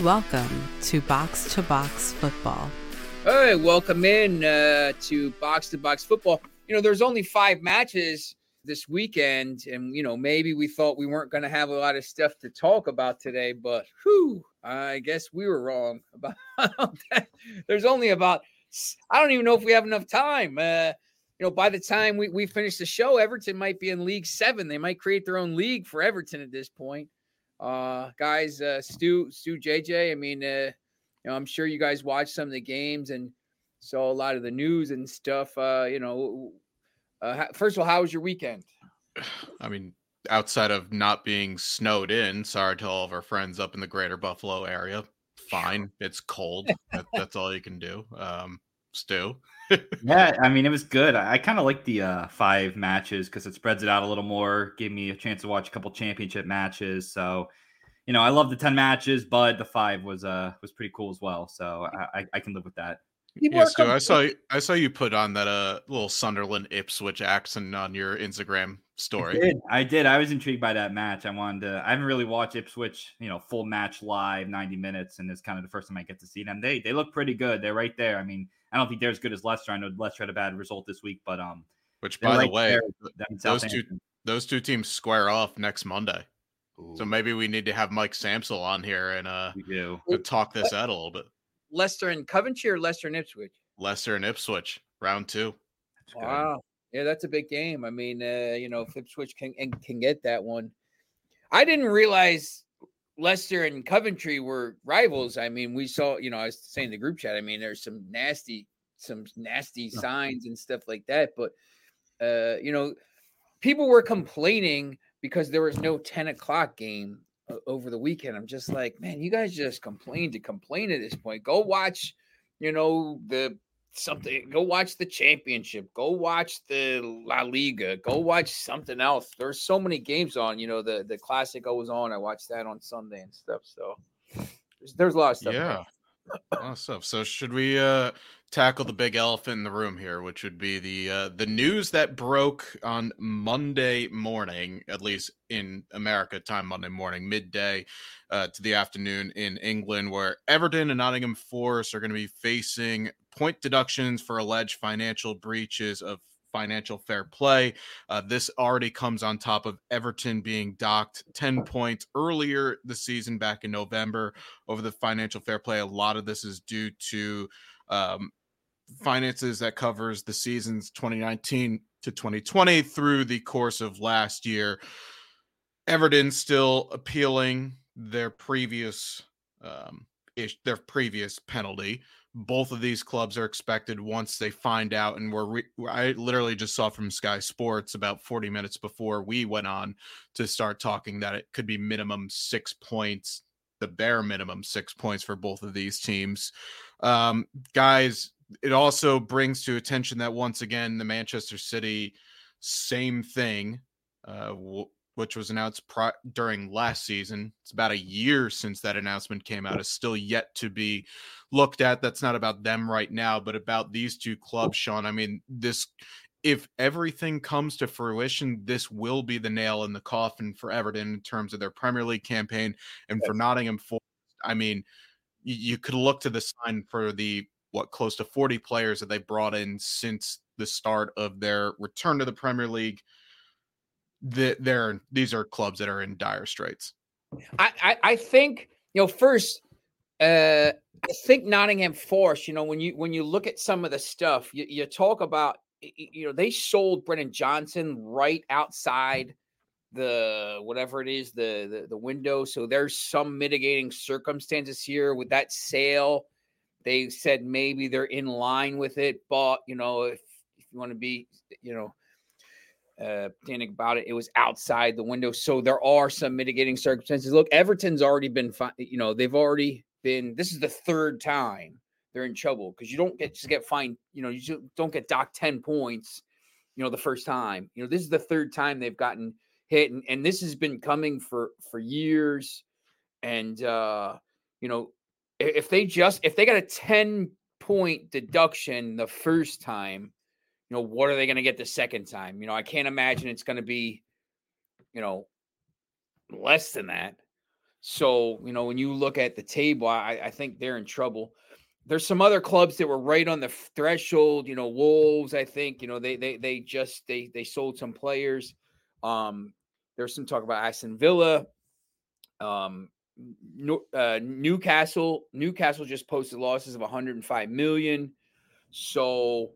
Welcome to Box to Box Football. All right, welcome in uh, to Box to Box Football. You know, there's only five matches this weekend, and you know, maybe we thought we weren't going to have a lot of stuff to talk about today, but whew, I guess we were wrong about that. There's only about I don't even know if we have enough time. Uh, you know, by the time we, we finish the show, Everton might be in League Seven. They might create their own league for Everton at this point. Uh, guys, uh, Stu, Stu, JJ. I mean, uh, you know, I'm sure you guys watched some of the games and saw a lot of the news and stuff. Uh, you know, uh, first of all, how was your weekend? I mean, outside of not being snowed in, sorry to all of our friends up in the greater Buffalo area. Fine, it's cold. that, that's all you can do. Um, Stu. yeah, I mean, it was good. I, I kind of like the uh, five matches because it spreads it out a little more, gave me a chance to watch a couple championship matches. So, you know, I love the ten matches, but the five was uh was pretty cool as well. So I, I can live with that. yeah, Stu, I saw I saw you put on that uh little Sunderland Ipswich accent on your Instagram story. I did. I did. I was intrigued by that match. I wanted to. I haven't really watched Ipswich, you know, full match live, ninety minutes, and it's kind of the first time I get to see them. They they look pretty good. They're right there. I mean, I don't think they're as good as Leicester. I know Leicester had a bad result this week, but um, which by right the way, those two those two teams square off next Monday. Ooh. So maybe we need to have Mike Samsel on here and uh we talk this out a little bit. Leicester and Coventry or Leicester and Ipswich? Leicester and Ipswich, round two. Wow. Yeah, that's a big game. I mean, uh, you know, if Ipswich can can get that one. I didn't realize Leicester and Coventry were rivals. I mean, we saw, you know, I was saying in the group chat, I mean, there's some nasty, some nasty signs and stuff like that. But uh, you know, people were complaining because there was no 10 o'clock game over the weekend. I'm just like, man, you guys just complain to complain at this point. Go watch, you know, the something. Go watch the championship. Go watch the La Liga. Go watch something else. There's so many games on. You know, the the classic goes on. I watched that on Sunday and stuff. So there's, there's a lot of stuff. Yeah. a lot of stuff. So should we uh tackle the big elephant in the room here, which would be the uh, the news that broke on Monday morning, at least in America time, Monday morning, midday uh, to the afternoon in England, where Everton and Nottingham Forest are going to be facing point deductions for alleged financial breaches of financial fair play. Uh, this already comes on top of Everton being docked 10 points earlier the season back in November over the financial fair play. A lot of this is due to um, finances that covers the seasons 2019 to 2020 through the course of last year. Everton still appealing their previous um, ish, their previous penalty. Both of these clubs are expected once they find out, and we're re- I literally just saw from Sky Sports about 40 minutes before we went on to start talking that it could be minimum six points, the bare minimum six points for both of these teams. Um, guys, it also brings to attention that once again the Manchester City same thing, uh, w- which was announced pro- during last season. It's about a year since that announcement came out. Is still yet to be looked at. That's not about them right now, but about these two clubs, Sean. I mean, this if everything comes to fruition, this will be the nail in the coffin for Everton in terms of their Premier League campaign and yes. for Nottingham Forest. I mean, you, you could look to the sign for the what close to 40 players that they brought in since the start of their return to the Premier League. The, they're these are clubs that are in dire straits. I, I, I think you know first uh I think Nottingham Forest, you know, when you when you look at some of the stuff, you, you talk about you know, they sold Brennan Johnson right outside the whatever it is, the, the the window. So there's some mitigating circumstances here with that sale. They said maybe they're in line with it, but you know, if, if you want to be, you know, uh think about it, it was outside the window. So there are some mitigating circumstances. Look, Everton's already been fine, you know, they've already been this is the third time they're in trouble because you don't get just get fined, you know, you don't get docked 10 points, you know, the first time. You know, this is the third time they've gotten hit, and, and this has been coming for for years. And uh, you know, if they just if they got a 10 point deduction the first time, you know, what are they going to get the second time? You know, I can't imagine it's going to be, you know, less than that. So, you know, when you look at the table, I, I think they're in trouble. There's some other clubs that were right on the threshold, you know, Wolves, I think, you know, they they they just they they sold some players. Um, there's some talk about Aston Villa. Um, uh, Newcastle, Newcastle just posted losses of 105 million. So,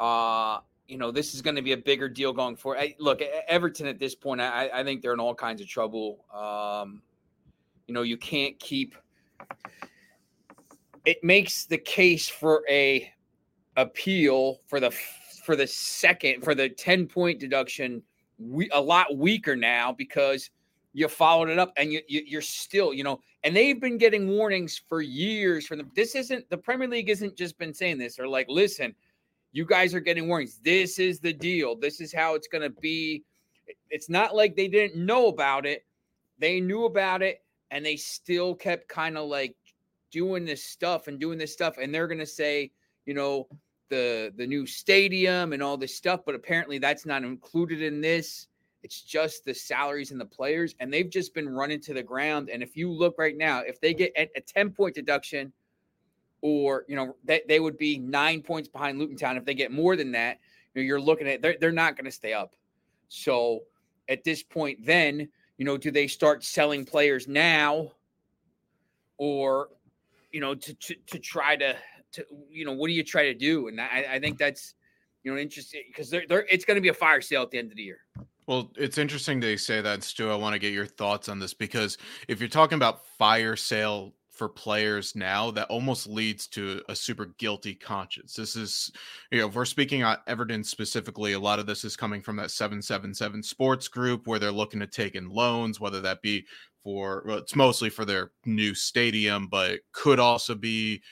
uh, you know, this is going to be a bigger deal going forward. I, look, Everton at this point, I, I think they're in all kinds of trouble. Um, you know, you can't keep. It makes the case for a appeal for the for the second for the 10 point deduction we, a lot weaker now because you followed it up and you, you are still you know and they've been getting warnings for years from them this isn't the premier league isn't just been saying this. They're like listen you guys are getting warnings. This is the deal. This is how it's going to be it's not like they didn't know about it. They knew about it and they still kept kind of like doing this stuff and doing this stuff. And they're going to say you know the the new stadium and all this stuff but apparently that's not included in this it's just the salaries and the players and they've just been running to the ground and if you look right now if they get a 10 point deduction or you know they, they would be nine points behind luton town if they get more than that you know, you're looking at they're, they're not going to stay up so at this point then you know, do they start selling players now or, you know, to, to, to try to, to, you know, what do you try to do? And I, I think that's, you know, interesting because they're, they're, it's going to be a fire sale at the end of the year. Well, it's interesting they say that, Stu. I want to get your thoughts on this because if you're talking about fire sale for players now that almost leads to a super guilty conscience. This is, you know, if we're speaking on Everton specifically, a lot of this is coming from that 777 sports group where they're looking to take in loans, whether that be for, well, it's mostly for their new stadium, but it could also be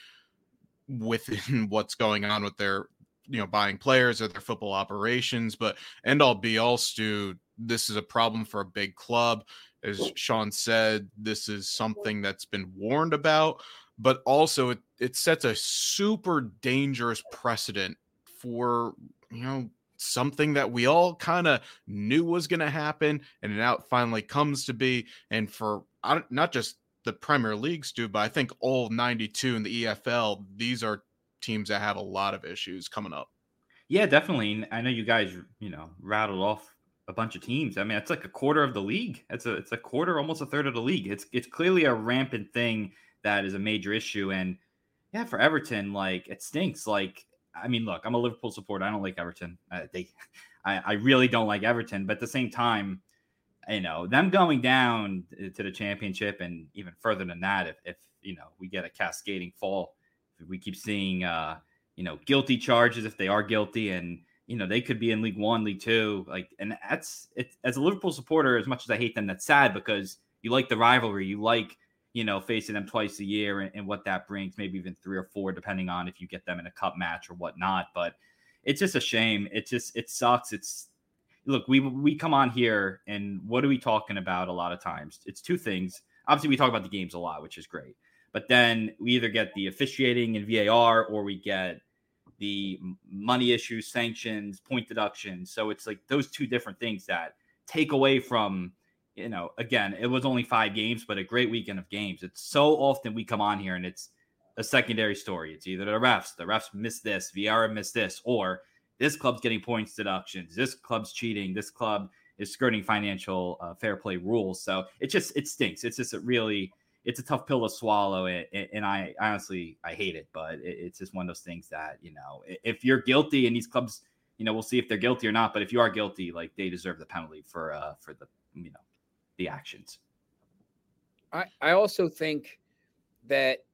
within what's going on with their, you know, buying players or their football operations. But end all be all, Stu, this is a problem for a big club as Sean said, this is something that's been warned about, but also it, it sets a super dangerous precedent for, you know, something that we all kind of knew was going to happen and now it finally comes to be. And for not just the Premier Leagues do, but I think all 92 in the EFL, these are teams that have a lot of issues coming up. Yeah, definitely. I know you guys, you know, rattled off a bunch of teams. I mean, it's like a quarter of the league. It's a it's a quarter, almost a third of the league. It's it's clearly a rampant thing that is a major issue. And yeah, for Everton, like it stinks. Like I mean, look, I'm a Liverpool supporter. I don't like Everton. Uh, they, I, I really don't like Everton. But at the same time, you know, them going down to the championship and even further than that, if if you know we get a cascading fall, we keep seeing uh, you know guilty charges if they are guilty and you know they could be in League One, League Two, like, and that's it. As a Liverpool supporter, as much as I hate them, that's sad because you like the rivalry, you like you know facing them twice a year and, and what that brings, maybe even three or four, depending on if you get them in a cup match or whatnot. But it's just a shame. It just it sucks. It's look, we we come on here and what are we talking about a lot of times? It's two things. Obviously, we talk about the games a lot, which is great. But then we either get the officiating in VAR or we get the money issues, sanctions, point deductions. So it's like those two different things that take away from, you know, again, it was only five games, but a great weekend of games. It's so often we come on here and it's a secondary story. It's either the refs, the refs missed this, VAR missed this, or this club's getting points deductions, this club's cheating, this club is skirting financial uh, fair play rules. So it just it stinks. It's just a really it's a tough pill to swallow it, and I honestly I hate it, but it's just one of those things that you know if you're guilty and these clubs, you know, we'll see if they're guilty or not. But if you are guilty, like they deserve the penalty for uh for the you know the actions. I I also think that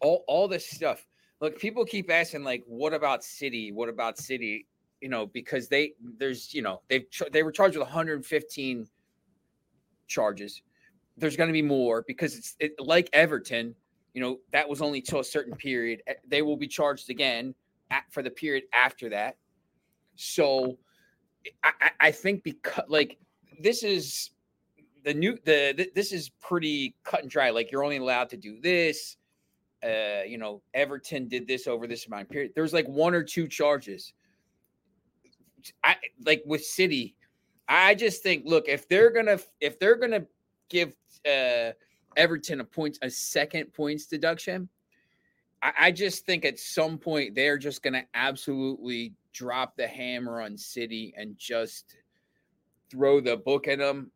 all all this stuff. Look, people keep asking like, what about City? What about City? You know, because they there's you know they they were charged with 115 charges there's going to be more because it's it, like Everton. You know that was only till a certain period. Eh, they will be charged again at, for the period after that. So I, I think because like this is the new the, this is pretty cut and dry. Like you're only allowed to do this. Uh, you know, Everton did this over this amount of period. There's like one or two charges. I like with City. I just think, look, if they're gonna if they're gonna give uh, Everton a point, a second points deduction. I, I just think at some point they're just going to absolutely drop the hammer on City and just throw the book at them.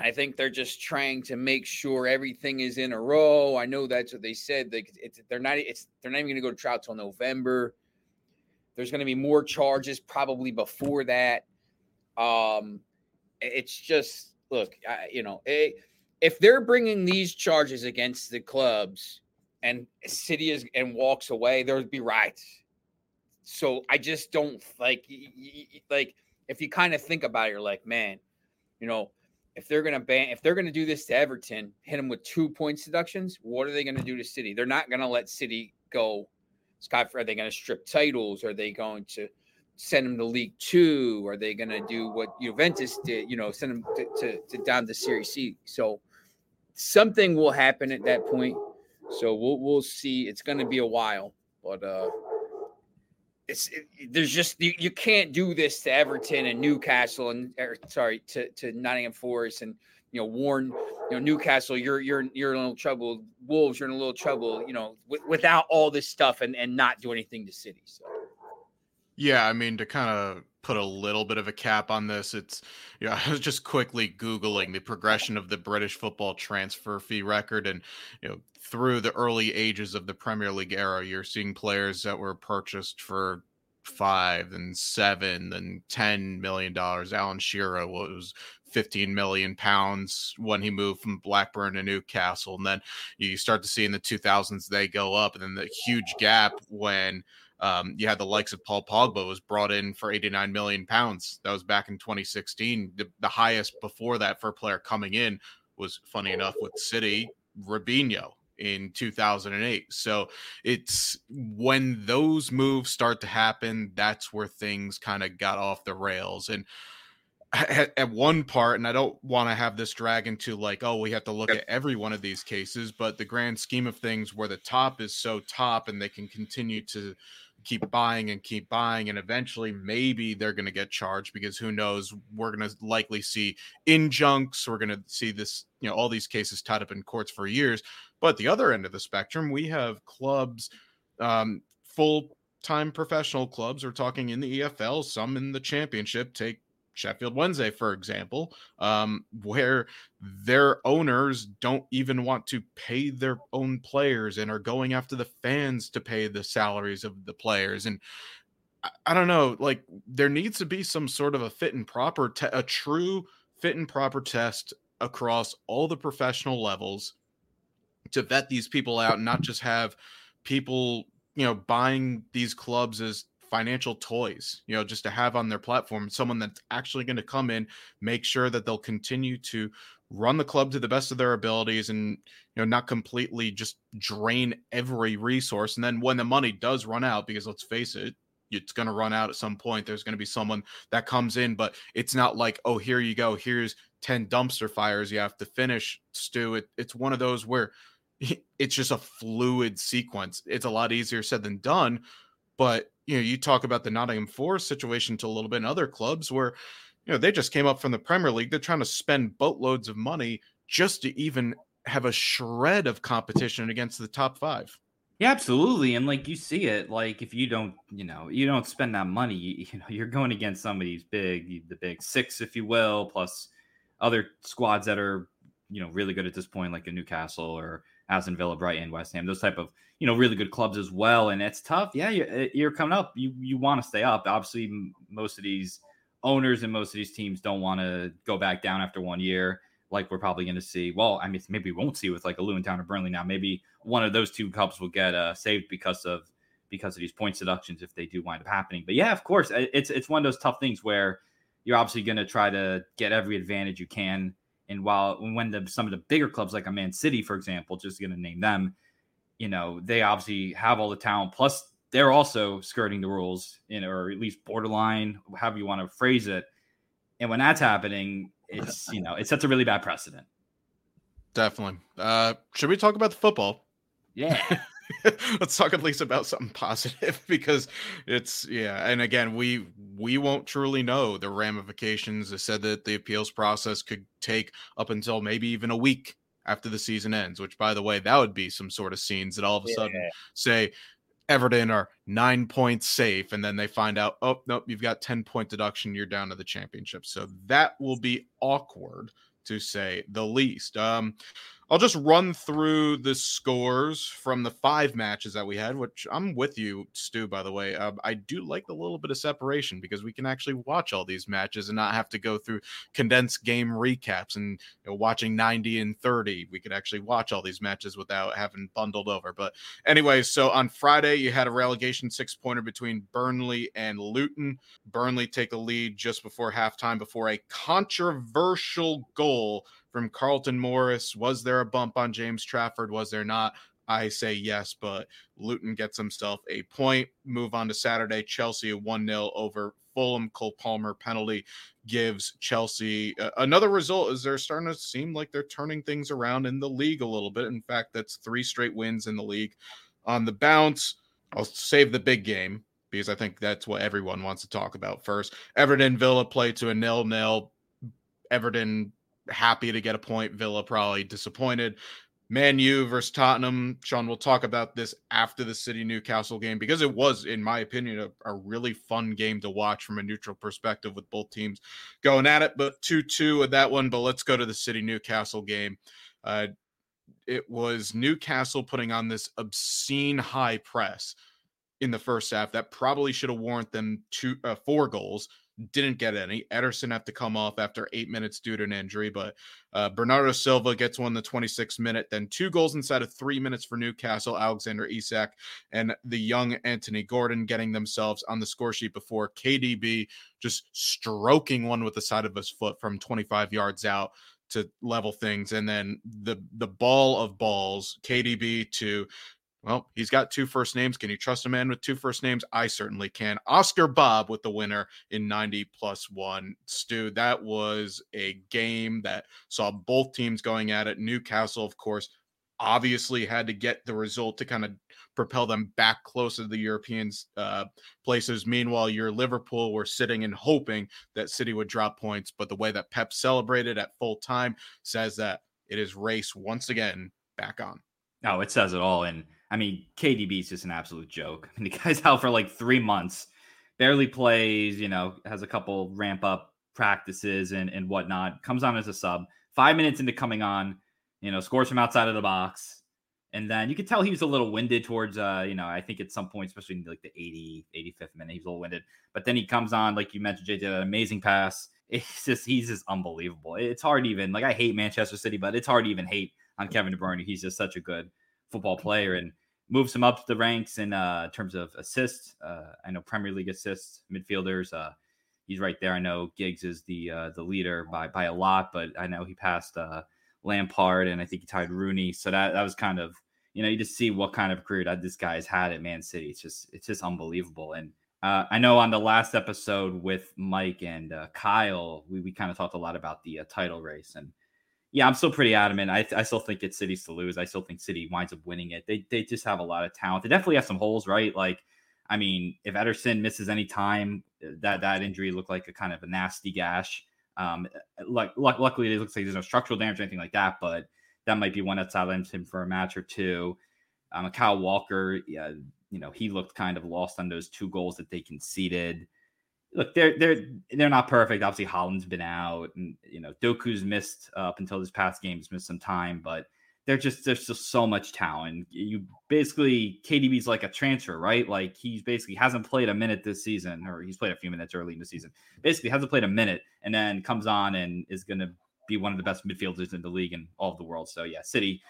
I think they're just trying to make sure everything is in a row. I know that's what they said. They, they're not. It's they're not even going to go to trial till November. There's going to be more charges probably before that. Um, it's just look, I, you know, it, eh, if they're bringing these charges against the clubs and City is and walks away, there'd be riots. So I just don't like like if you kind of think about it, you're like, man, you know, if they're gonna ban, if they're gonna do this to Everton, hit them with two points deductions, what are they gonna do to City? They're not gonna let City go. Scott, are they gonna strip titles? Are they going to send them to League Two? Are they gonna do what Juventus did? You know, send them to, to, to down to Serie C. So something will happen at that point. So we'll we'll see. It's gonna be a while, but uh it's it, there's just you, you can't do this to Everton and Newcastle and or, sorry to to Nottingham Forest and you know warn you know Newcastle you're you're you're in a little trouble Wolves you're in a little trouble you know w- without all this stuff and and not do anything to City so yeah I mean to kind of put a little bit of a cap on this it's yeah I was just quickly googling the progression of the British football transfer fee record and you know through the early ages of the Premier League era, you're seeing players that were purchased for five and seven and ten million dollars. Alan Shearer was 15 million pounds when he moved from Blackburn to Newcastle. And then you start to see in the 2000s they go up, and then the huge gap when um, you had the likes of Paul Pogba was brought in for 89 million pounds. That was back in 2016. The, the highest before that for a player coming in was funny enough with City, Robinho in 2008. So it's when those moves start to happen, that's where things kind of got off the rails. And at one part, and I don't want to have this drag into like, oh, we have to look at every one of these cases, but the grand scheme of things where the top is so top and they can continue to keep buying and keep buying and eventually maybe they're going to get charged because who knows we're going to likely see injuncts we're going to see this you know all these cases tied up in courts for years. But the other end of the spectrum we have clubs um, full time professional clubs we're talking in the efl some in the championship take Sheffield Wednesday, for example, um, where their owners don't even want to pay their own players and are going after the fans to pay the salaries of the players. And I, I don't know, like there needs to be some sort of a fit and proper, te- a true fit and proper test across all the professional levels to vet these people out and not just have people you know buying these clubs as financial toys, you know, just to have on their platform, someone that's actually going to come in, make sure that they'll continue to run the club to the best of their abilities and you know not completely just drain every resource. And then when the money does run out because let's face it it's going to run out at some point there's going to be someone that comes in but it's not like oh here you go here's 10 dumpster fires you have to finish stu. It, it's one of those where it's just a fluid sequence. It's a lot easier said than done but you know, you talk about the Nottingham Forest situation to a little bit in other clubs where, you know, they just came up from the Premier League. They're trying to spend boatloads of money just to even have a shred of competition against the top five. Yeah, absolutely. And like you see it, like if you don't, you know, you don't spend that money, you, you know, you're going against somebody's big, the big six, if you will, plus other squads that are, you know, really good at this point, like a Newcastle or Aston Villa, Brighton, West Ham, those type of you know really good clubs as well. And it's tough. Yeah, you're, eh, you're coming up. You you want to stay up. Obviously, most of these owners and most of these teams don't want to go back down after one year. Like we're probably going to see. Well, I mean, maybe we won't see with like a Luton Town or Burnley now. Maybe one of those two clubs will get uh, saved because of because of these point deductions if they do wind up happening. But yeah, of course, it's it's one of those tough things where you're obviously going to try to get every advantage you can and while when the some of the bigger clubs like a Man City, for example, just going to name them, you know, they obviously have all the talent. Plus, they're also skirting the rules, in, or at least borderline, however you want to phrase it. And when that's happening, it's you know it sets a really bad precedent. Definitely. Uh, should we talk about the football? Yeah. let's talk at least about something positive because it's yeah and again we we won't truly know the ramifications they said that the appeals process could take up until maybe even a week after the season ends. Which, by the way, that would be some sort of scenes that all of a yeah. sudden say Everton are nine points safe, and then they find out, oh nope, you've got ten point deduction, you're down to the championship. So that will be awkward to say the least. Um, I'll just run through the scores from the five matches that we had, which I'm with you, Stu, by the way. Uh, I do like a little bit of separation because we can actually watch all these matches and not have to go through condensed game recaps and you know, watching 90 and 30. We could actually watch all these matches without having bundled over. But anyway, so on Friday, you had a relegation six pointer between Burnley and Luton. Burnley take a lead just before halftime before a controversial goal from Carlton Morris. Was there a bump on James Trafford? Was there not? I say yes, but Luton gets himself a point. Move on to Saturday. Chelsea 1 0 over Fulham. Cole Palmer penalty gives Chelsea uh, another result Is they're starting to seem like they're turning things around in the league a little bit. In fact, that's three straight wins in the league. On the bounce, I'll save the big game because I think that's what everyone wants to talk about first. Everton Villa play to a nil nil. Everton happy to get a point. Villa probably disappointed. Man U versus Tottenham. Sean, we'll talk about this after the City Newcastle game because it was, in my opinion, a, a, really fun game to watch from a neutral perspective with both teams going at it. But 2 2 with that one. But let's go to the City Newcastle game. Uh, it was Newcastle putting on this obscene high press in the first half that probably should have warranted them two, uh, four goals didn't get any. Ederson had to come off after eight minutes due to an injury, but uh, Bernardo Silva gets one the 26th minute. Then two goals inside of three minutes for Newcastle. Alexander Isak and the young Anthony Gordon getting themselves on the score sheet before KDB just stroking one with the side of his foot from 25 yards out to level things and then the the ball of balls KDB to well, he's got two first names. Can you trust a man with two first names? I certainly can. Oscar Bobb with the winner in 90 plus one. Stu, that was a game that saw both teams going at it. Newcastle, of course, obviously had to get the result to kind of propel them back closer to the European uh, places. Meanwhile, your Liverpool were sitting and hoping that City would drop points. But the way that Pep celebrated at full time says that it is race once again back on. No, it says it all. And I mean, KDB is just an absolute joke. I mean, the guy's out for like three months, barely plays, you know, has a couple ramp up practices and, and whatnot, comes on as a sub. Five minutes into coming on, you know, scores from outside of the box. And then you could tell he was a little winded towards, uh, you know, I think at some point, especially in like the 80, 85th minute, he was a little winded. But then he comes on, like you mentioned, JJ, an amazing pass. It's just, he's just unbelievable. It's hard even, like, I hate Manchester City, but it's hard to even hate on Kevin De Bruyne. He's just such a good football player and moves him up to the ranks in uh, terms of assists. Uh, I know Premier League assists, midfielders. Uh, he's right there. I know Giggs is the uh, the leader by by a lot, but I know he passed uh, Lampard and I think he tied Rooney. So that that was kind of you know you just see what kind of career that this guy has had at Man City. It's just it's just unbelievable. And uh, I know on the last episode with Mike and Kyle, we we kind of talked a lot about the title race and yeah, I'm still pretty adamant. I, I still think it's City's to lose. I still think City winds up winning it. They they just have a lot of talent. They definitely have some holes, right? Like, I mean, if Ederson misses any time, that that injury looked like a kind of a nasty gash. Um, like luckily, it looks like there's no structural damage or anything like that, but that might be one that silenced him for a match or two. Um, Kyle Walker, yeah, you know, he looked kind of lost on those two goals that they conceded look, they're they're they're not perfect. Obviously, Haaland's been out, and you know Doku's missed uh, up until this past game. He's missed some time, but they're just there's just so much talent. You basically KDB's like a transfer, right? Like he's basically hasn't played a minute this season, or he's played a few minutes early in the season. Basically, hasn't played a minute, and then comes on and is going to be one of the best midfielders in the league and all of the world. So yeah, City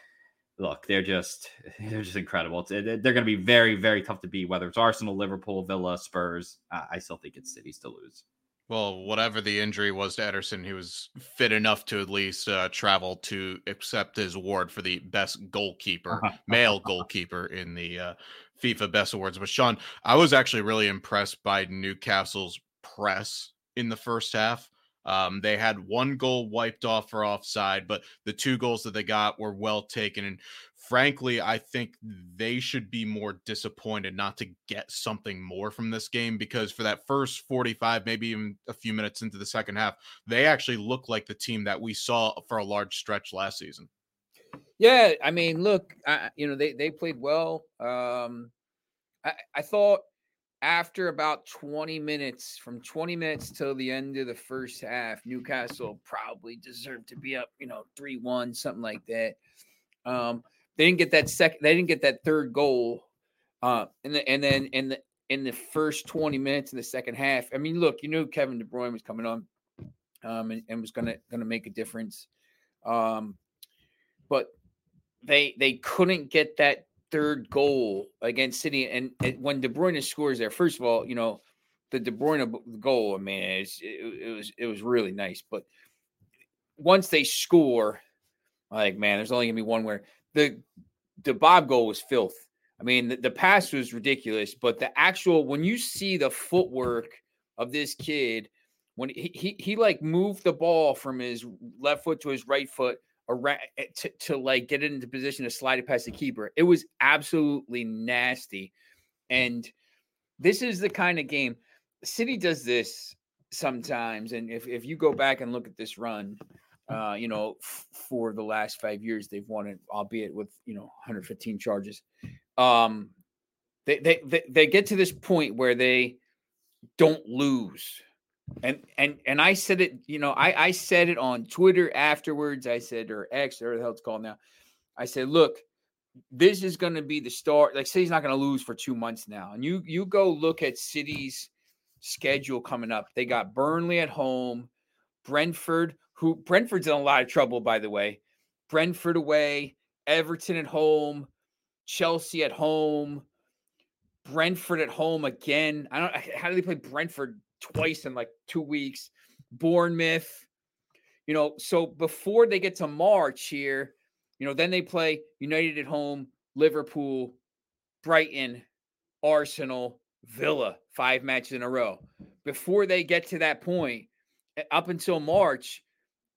look, they're just they're just incredible. It's, they're going to be very very tough to beat. Whether it's Arsenal, Liverpool, Villa, Spurs, uh, I still think it's City's to lose. Well, whatever the injury was to Ederson, he was fit enough to at least uh, travel to accept his award for the best goalkeeper, male goalkeeper in the uh, FIFA Best Awards. But Sean, I was actually really impressed by Newcastle's press in the first half. Um, they had one goal wiped off for offside, but the two goals that they got were well taken. And frankly, I think they should be more disappointed not to get something more from this game because for that first 45, maybe even a few minutes into the second half, they actually look like the team that we saw for a large stretch last season. Yeah, I mean, look, I, you know, they they played well. Um, I, I thought after about 20 minutes, from 20 minutes till the end of the first half, Newcastle probably deserved to be up, you know, 3 1, something like that. Um, they didn't get that second, they didn't get that third goal. Uh, and, the, and then in the in the first 20 minutes in the second half, I mean, look, you knew Kevin De Bruyne was coming on um, and, and was gonna gonna make a difference. Um, but they they couldn't get that third goal against City. And it, when De Bruyne scores there, first of all, you know, the De Bruyne goal, I mean, it, it was it was really nice. But once they score, like man, there's only gonna be one where the the Bobb goal was filth. I mean, the, the pass was ridiculous, but the actual when you see the footwork of this kid, when he, he he like moved the ball from his left foot to his right foot around eh, to, to like get it into position to slide it past the keeper. It was absolutely nasty. And this is the kind of game City does this sometimes. And if, if you go back and look at this run, uh, you know, f- for the last five years, they've won it, albeit with, you know, 115 charges. Um, they, they, they, they get to this point where they don't lose and and and I said it, you know, I I said it on Twitter afterwards. I said or X or the hell it's called now. I said, look, this is going to be the start. Like, City's not going to lose for two months now. And you you go look at City's schedule coming up. They got Burnley at home, Brentford, who Brentford's in a lot of trouble, by the way. Brentford away, Everton at home, Chelsea at home, Brentford at home again. I don't how do they play Brentford twice in like two weeks. Bournemouth, you know, so before they get to March here, you know, then they play United at home, Liverpool, Brighton, Arsenal, Villa, five matches in a row. Before they get to that point, up until March,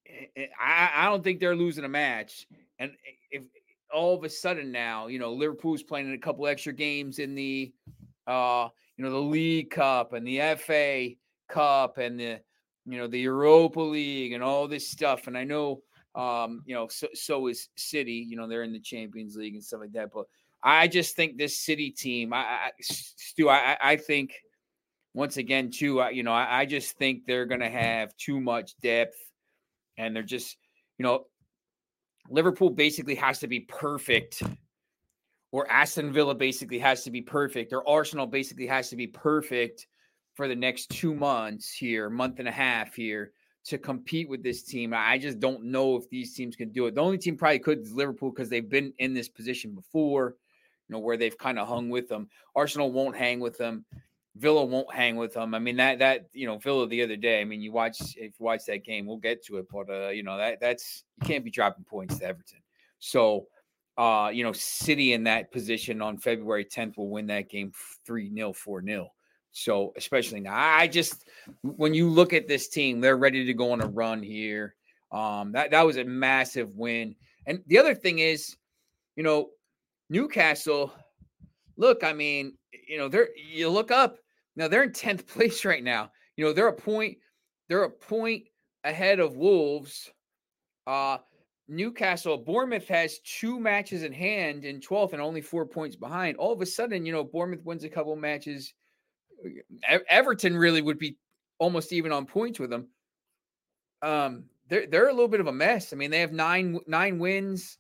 eh, eh, I, I don't think they're losing a match. And if all of a sudden now, you know, Liverpool's playing in a couple extra games in the uh you know, the League Cup and the FA Cup and the, you know, the Europa League and all this stuff. And I know, um, you know, so, so is City, you know, they're in the Champions League and stuff like that. But I just think this City team, I, I Stu, I, I think once again, too, I, you know, I, I just think they're to have too much depth and they're just, you know, Liverpool basically has to be perfect or Aston Villa basically has to be perfect, or Arsenal basically has to be perfect for the next two months here, month and a half here to compete with this team. I just don't know if these teams can do it. The only team probably could is Liverpool because they've been in this position before, you know, where they've kind of hung with them. Arsenal won't hang with them. Villa won't hang with them. I mean that that you know Villa the other day. I mean you watch if you watch that game, we'll get to it, but uh, you know that that's you can't be dropping points to Everton. So uh, you know, City in that position on February 10th will win that game 3 0, 4 0. So, especially now, I just, when you look at this team, they're ready to go on a run here. Um, that, that was a massive win. And the other thing is, you know, Newcastle, look, I mean, you know, they're, you look up, now they're in 10th place right now. You know, they're a point, they're a point ahead of Wolves. Uh, Newcastle, Bournemouth has two matches in hand in 12th and only four points behind. All of a sudden, you know, Bournemouth wins a couple matches. Everton really would be almost even on points with them. Um, they're they're a little bit of a mess. I mean, they have nine nine wins,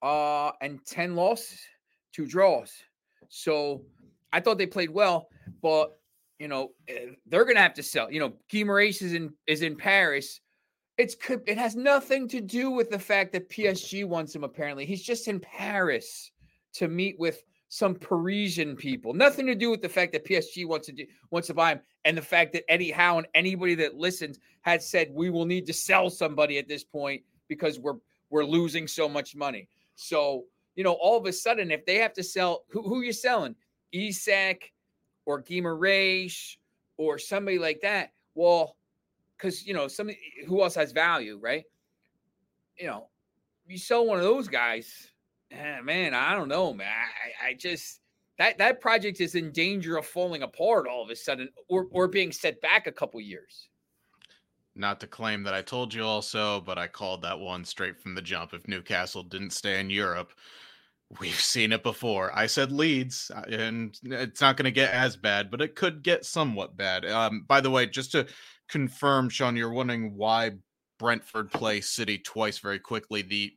uh, and ten losses, two draws. So I thought they played well, but you know eh, they're gonna have to sell. You know, Guimaraes is in is in Paris it's it has nothing to do with the fact that PSG wants him. Apparently, he's just in Paris to meet with some Parisian people. Nothing to do with the fact that PSG wants to do, wants to buy him, and the fact that Eddie Howe and anybody that listens had said we will need to sell somebody at this point because we're we're losing so much money. So you know, all of a sudden, if they have to sell, who who are you selling? Isak or Guimaraes or somebody like that? Well, because you know some who else has value, right? You know, you sell one of those guys, eh, man. I don't know, man. I, I just that that project is in danger of falling apart all of a sudden, or or being set back a couple years. not to claim that I told you also, but I called that one straight from the jump. If Newcastle didn't stay in Europe, we've seen it before. I said Leeds, uh, and it's not going to get as bad, but it could get somewhat bad. Um, by the way, just to confirm, Sean, you're wondering why Brentford play City twice very quickly. The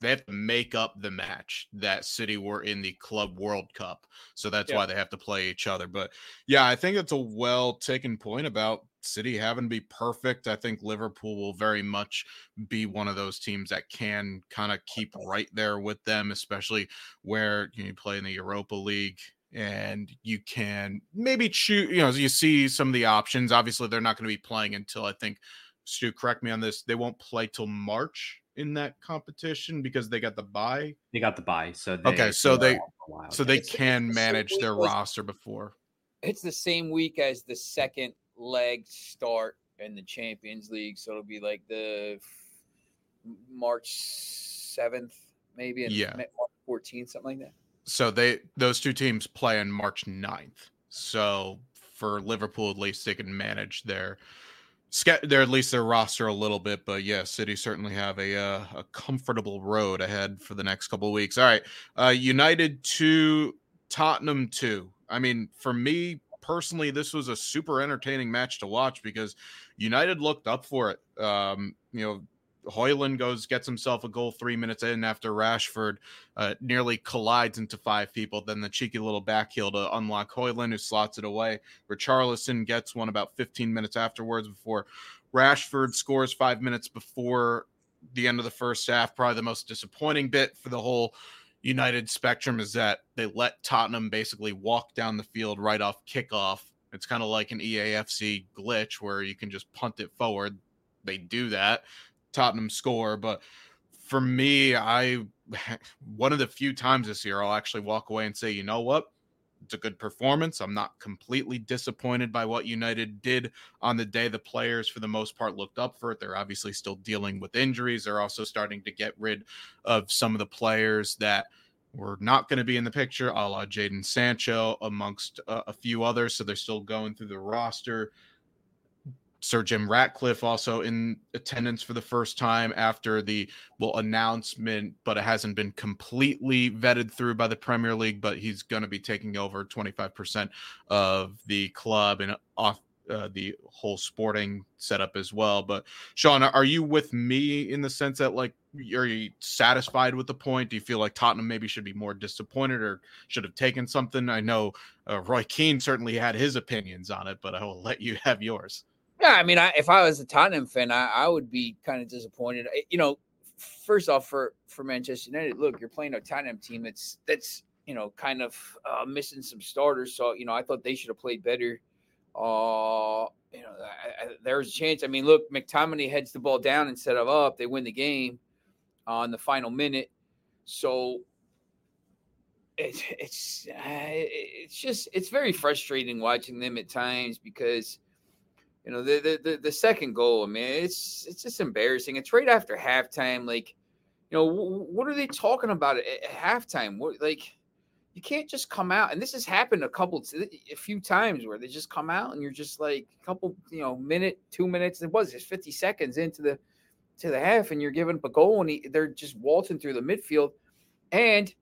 they have to make up the match that City were in the Club World Cup. So that's yeah. why they have to play each other. But yeah, I think it's a well taken point about City having to be perfect. I think Liverpool will very much be one of those teams that can kind of keep right there with them, especially where you play in the Europa League and you can maybe choose, you know, you see some of the options. Obviously, they're not going to be playing until I think, Stu, correct me on this, they won't play till March in that competition because they got the buy. They got the buy, so they, okay, so they so they it's, can it's manage the their roster before. It's the same week as the second leg start in the Champions League, so it'll be like the March seventh, maybe, and yeah, March fourteenth, something like that. So they those two teams play on March 9th. So for Liverpool, at least they can manage their they're at least their roster a little bit, but yeah, City certainly have a uh, a comfortable road ahead for the next couple weeks. All right, uh, United to Tottenham two. I mean, for me personally, this was a super entertaining match to watch because United looked up for it. Um, you know, Højlund goes gets himself a goal three minutes in after Rashford uh, nearly collides into five people. Then the cheeky little back heel to unlock Højlund, who slots it away. Richarlison gets one about 15 minutes afterwards before Rashford scores five minutes before the end of the first half. Probably the most disappointing bit for the whole United spectrum is that they let Tottenham basically walk down the field right off kickoff. It's kind of like an EAFC glitch where you can just punt it forward. They do that Tottenham score. But for me, I one of the few times this year I'll actually walk away and say, you know what? It's a good performance. I'm not completely disappointed by what United did on the day. The players, for the most part, looked up for it. They're obviously still dealing with injuries. They're also starting to get rid of some of the players that were not going to be in the picture, a la Jadon Sancho, amongst uh, a few others. So they're still going through the roster. Sir Jim Ratcliffe also in attendance for the first time after the well announcement, but it hasn't been completely vetted through by the Premier League. But he's going to be taking over 25% of the club and off uh, the whole sporting setup as well. But Sean, are you with me in the sense that like are you satisfied with the point? Do you feel like Tottenham maybe should be more disappointed or should have taken something? I know uh, Roy Keane certainly had his opinions on it, but I will let you have yours. Yeah, I mean, I, if I was a Tottenham fan, I, I would be kind of disappointed. You know, first off, for for Manchester United, look, you're playing a Tottenham team that's that's you know kind of uh, missing some starters. So you know, I thought they should have played better. Uh, you know, I, I, there's a chance. I mean, look, McTominay heads the ball down instead of up. They win the game on the final minute. So it's it's uh, it's just it's very frustrating watching them at times because you know, the, the the second goal, I mean, it's it's just embarrassing. It's right after halftime. Like, you know, what are they talking about at, halftime? What like you can't just come out and this has happened a couple a few times where they just come out and you're just like a couple you know minute two minutes it was just 50 seconds into the to the half and you're giving up a goal and he, they're just waltzing through the midfield and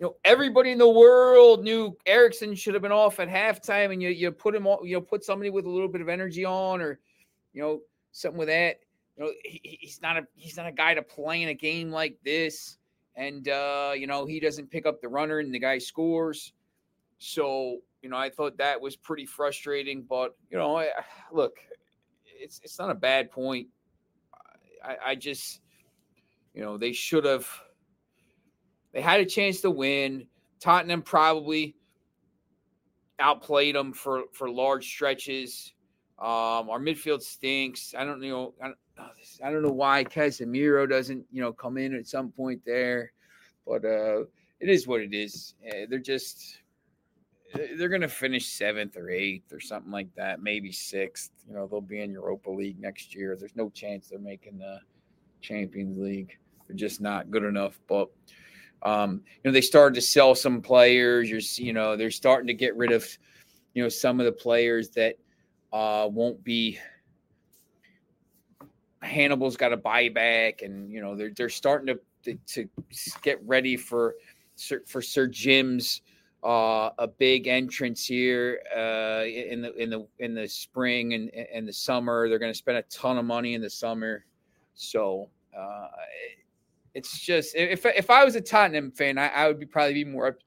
you know, everybody in the world knew Eriksen should have been off at halftime, and you you put him on, you know, put somebody with a little bit of energy on, or you know, something with that. You know, he, he's not a he's not a guy to play in a game like this, and uh, you know, he doesn't pick up the runner, and the guy scores. So you know, I thought that was pretty frustrating. But you know, I, look, it's it's not a bad point. I, I just, you know, they should have they had a chance to win. Tottenham probably outplayed them for for large stretches. Um, our midfield stinks. I don't know. I don't, I don't know why Casemiro doesn't you know come in at some point there, but uh, it is what it is. they're just they're going to finish seventh or eighth or something like that, maybe sixth. You know, they'll be in Europa League next year. There's no chance they're making the Champions League. They're just not good enough. But um, you know, they started to sell some players. You're, you know, they're starting to get rid of, you know, some of the players that uh, won't be Hannibal's got a buyback, and you know they're they're starting to to, get ready for for Sir Jim's uh, a big entrance here uh, in the in the in the spring and and the summer. They're going to spend a ton of money in the summer, so uh, it's just if if I was a Tottenham fan, I, I would be probably be more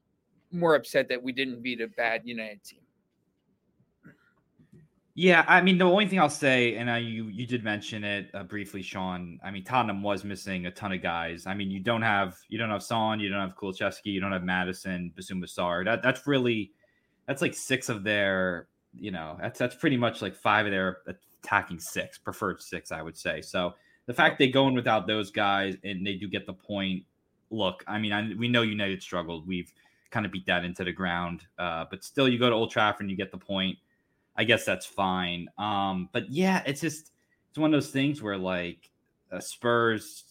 more upset that we didn't beat a bad United team. Yeah, I mean the only thing I'll say, and you you did mention it uh, briefly, Sean. I mean Tottenham was missing a ton of guys. I mean you don't have you don't have Son, you don't have Kulusevski, you don't have Maddison, Bissouma Sarr. That that's really that's like six of their you know that's that's pretty much like five of their attacking six preferred six I would say. So the fact they go in without those guys and they do get the point. Look, I mean I, we know United struggled. We've kind of beat that into the ground, uh, but still you go to Old Trafford and you get the point I guess that's fine. Um, but yeah, it's just it's one of those things where like uh, Spurs,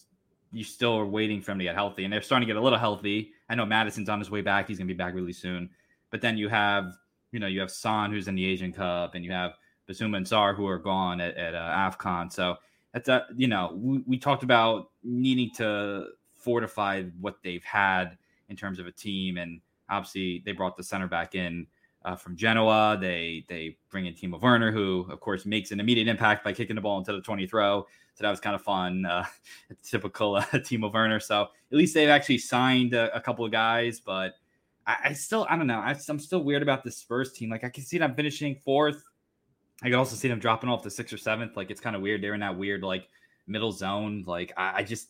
you still are waiting for him to get healthy, and they're starting to get a little healthy. I know Maddison's on his way back; he's gonna be back really soon. But then you have, you know, you have Son who's in the Asian Cup, and you have Bissouma and Sarr who are gone at, at uh, Afcon. So that's a, you know, we, we talked about needing to fortify what they've had in terms of a team, and obviously they brought the center back in uh, from Genoa. They they bring in Timo Werner, who of course makes an immediate impact by kicking the ball into the 20th row. So that was kind of fun, uh, typical uh, Timo Werner. So at least they've actually signed a, a couple of guys, but I, I, still I don't know. I, am still weird about this Spurs team. Like I can see them finishing fourth. I could also see them dropping off to sixth or seventh. Like it's kind of weird. They're in that weird like middle zone. Like I, I just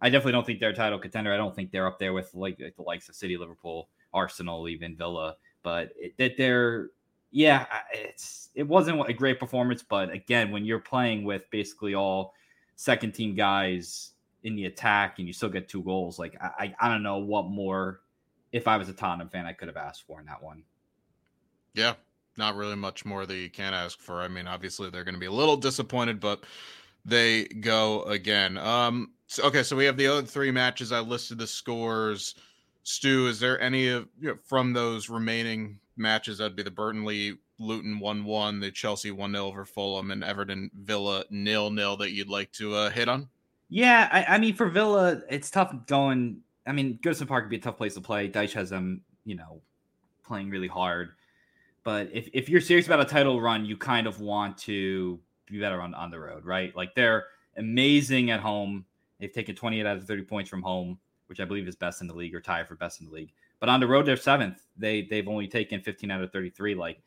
I definitely don't think they're a title contender. I don't think they're up there with like, like the likes of City, Liverpool, Arsenal, even Villa but it, that they're yeah, it's it wasn't a great performance, but again, when you're playing with basically all second team guys in the attack and you still get two goals, like I I don't know what more if I was a Tottenham fan I could have asked for in that one. Yeah, not really much more that you can ask for. I mean, obviously they're going to be a little disappointed, but they go again. Um, so, okay, so we have the other three matches. I listed the scores. Stu, is there any of you know, from those remaining matches? That'd be the Burnley Luton one one, the Chelsea one 0 over Fulham, and Everton Villa nil nil that you'd like to uh, hit on? Yeah, I, I, mean for Villa, it's tough going. I mean, Goodison Park would be a tough place to play. Dyche has them, you know, playing really hard. But if, if you're serious about a title run, you kind of want to be better on, on the road, right? Like they're amazing at home. They've taken 28 out of 30 points from home which I believe is best in the league or tied for best in the league. But on the road, they're seventh. They they've only taken 15 out of 33. Like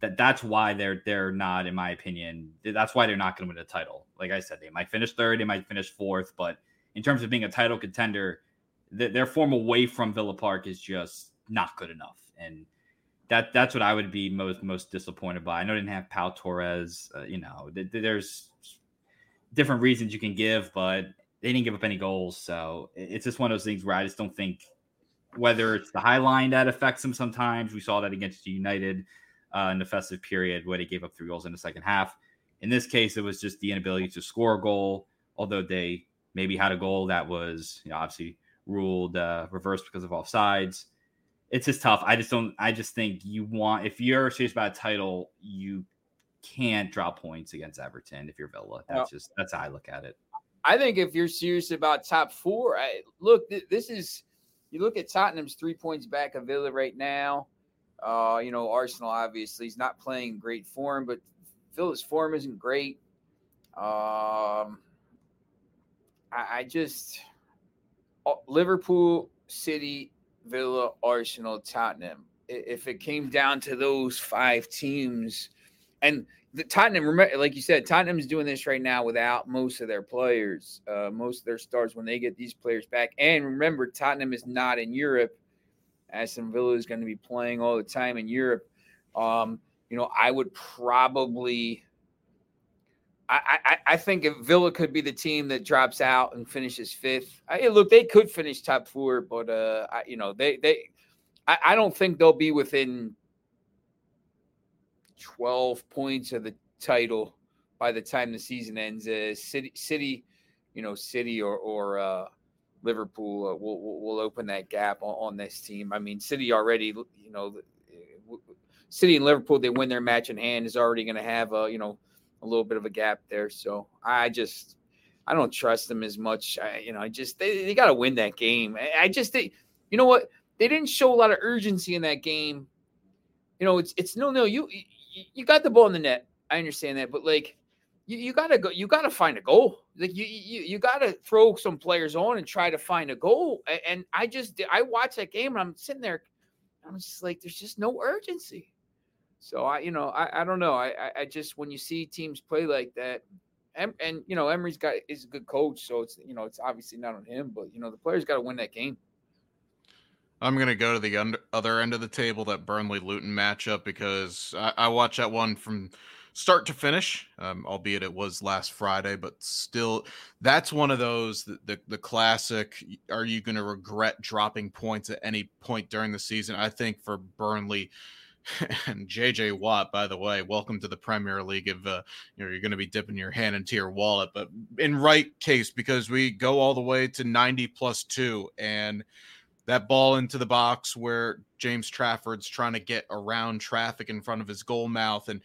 that. That's why they're they're not, in my opinion. That's why they're not going to win the title. Like I said, they might finish third. They might finish fourth. But in terms of being a title contender, th- their form away from Villa Park is just not good enough. And that that's what I would be most most disappointed by. I know they didn't have Pau Torres. Uh, you know, th- th- there's different reasons you can give, but they didn't give up any goals. So it's just one of those things where I just don't think whether it's the high line that affects them sometimes. We saw that against United uh, in the festive period where they gave up three goals in the second half. In this case, it was just the inability to score a goal, although they maybe had a goal that was you know, obviously ruled uh, reversed because of offsides. It's just tough. I just don't. I just think you want if you're serious about a title, you can't draw points against Everton if you're Villa. That's just that's how I look at it. I think if you're serious about top four, I, look, th- this is you look at Tottenham's three points back of Villa right now. Uh, you know, Arsenal obviously is not playing great form, but Villa's form isn't great. Um, I, I just uh, Liverpool, City, Villa, Arsenal, Tottenham. If it came down to those five teams, and the Tottenham, remember, like you said, Tottenham's doing this right now without most of their players, uh, most of their stars when they get these players back. And remember, Tottenham is not in Europe. Aston Villa is going to be playing all the time in Europe. Um, you know, I would probably, I, I, think if Villa could be the team that drops out and finishes fifth. I, look, they could finish top four, but uh, I, you know, they they, I, I don't think they'll be within 12 points of the title by the time the season ends. Uh, City, City, you know, City or or uh, Liverpool uh, will, will open that gap on, on, this team. I mean, City already, you know, City and Liverpool they win their match in hand is already going to have a you know a little bit of a gap there. So I just I don't trust them as much. I, you know, I just they, they got to win that game. I, I just they, you know what? They didn't show a lot of urgency in that game. You know, it's it's no no. You you got the ball in the net. I understand that, but like you, you gotta go. You gotta find a goal. Like you you you gotta throw some players on and try to find a goal. And I just I watched that game and I'm sitting there. I'm just like, there's just no urgency. So I, you know, I, I don't know. I, I just when you see teams play like that, and, and you know, Emery's got is a good coach, so it's you know, it's obviously not on him, but you know, the players got to win that game. I'm gonna go to the under, other end of the table, that Burnley Luton matchup, because I, I watched that one from start to finish, um, albeit it was last Friday, but still, that's one of those the, the, the classic. Are you going to regret dropping points at any point during the season? I think for Burnley and JJ Watt, by the way, welcome to the Premier League. If uh, you know you're going to be dipping your hand into your wallet, but in right case because we go all the way to 90 plus two and that ball into the box where James Trafford's trying to get around traffic in front of his goal mouth and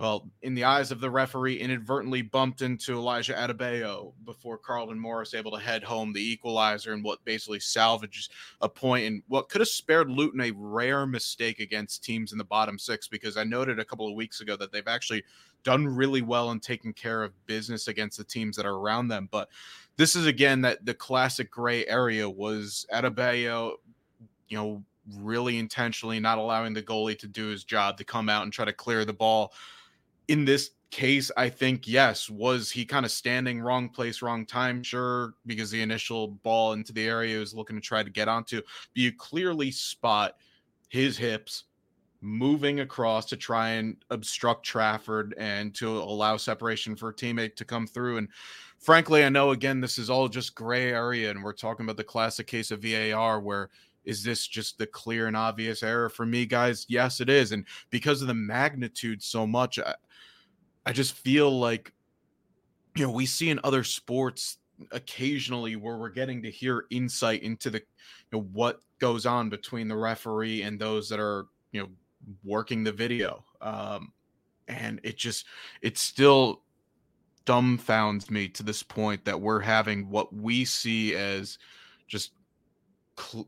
well, in the eyes of the referee, inadvertently bumped into Elijah Adebayo before Carlton Morris able to head home the equalizer and what basically salvages a point and what could have spared Luton a rare mistake against teams in the bottom six because I noted a couple of weeks ago that they've actually done really well in taking care of business against the teams that are around them. But this is again that the classic gray area was Adebayo, you know, really intentionally not allowing the goalie to do his job to come out and try to clear the ball in this case, I think yes, was he kind of standing wrong place, wrong time? Sure, because the initial ball into the area he was looking to try to get onto. But you clearly spot his hips moving across to try and obstruct Trafford and to allow separation for a teammate to come through. And frankly, I know again this is all just gray area, and we're talking about the classic case of VAR where is this just the clear and obvious error for me guys? Yes it is and because of the magnitude so much I, I just feel like you know we see in other sports occasionally where we're getting to hear insight into the you know what goes on between the referee and those that are you know working the video um and it just it still dumbfounds me to this point that we're having what we see as just cl-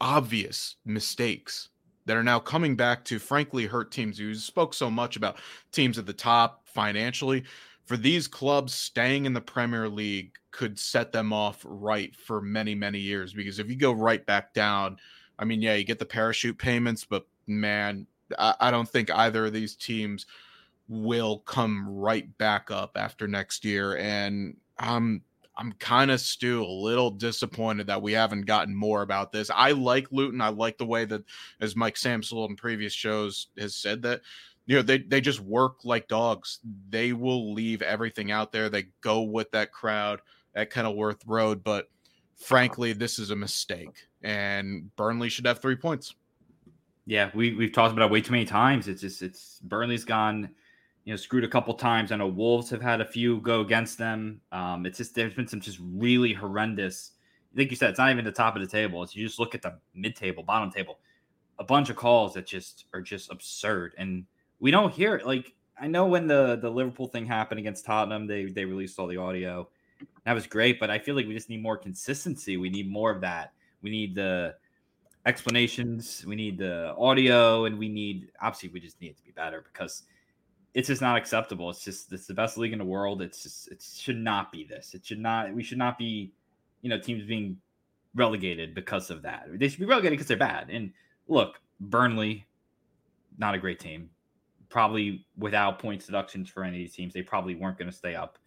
obvious mistakes that are now coming back to frankly hurt teams. You spoke so much about teams at the top financially. For these clubs, staying in the Premier League could set them off right for many, many years. Because if you go right back down, I mean, yeah, you get the parachute payments, but man, I, I don't think either of these teams will come right back up after next year. And I'm I'm kind of still a little disappointed that we haven't gotten more about this. I like Luton. I like the way that, as Mike Samsel in previous shows has said that, you know, they, they just work like dogs. They will leave everything out there. They go with that crowd at Kenilworth Road. But frankly, this is a mistake. And Burnley should have three points. Yeah, we, we've talked about it way too many times. It's just, it's Burnley's gone – you know, screwed a couple times. I know Wolves have had a few go against them. Um, it's just there's been some just really horrendous. Like you said, it's not even the top of the table. It's you just look at the mid table, bottom table, a bunch of calls that just are just absurd, and we don't hear it. Like I know when the the Liverpool thing happened against Tottenham, they they released all the audio. That was great, but I feel like we just need more consistency. We need more of that. We need the explanations. We need the audio, and we need obviously we just need it to be better because it's just not acceptable. It's just it's the best league in the world. It's just it should not be this. It should not. We should not be, you know, teams being relegated because of that. They should be relegated because they're bad. And look, Burnley, not a great team. Probably without points deductions for any of these teams, they probably weren't going to stay up,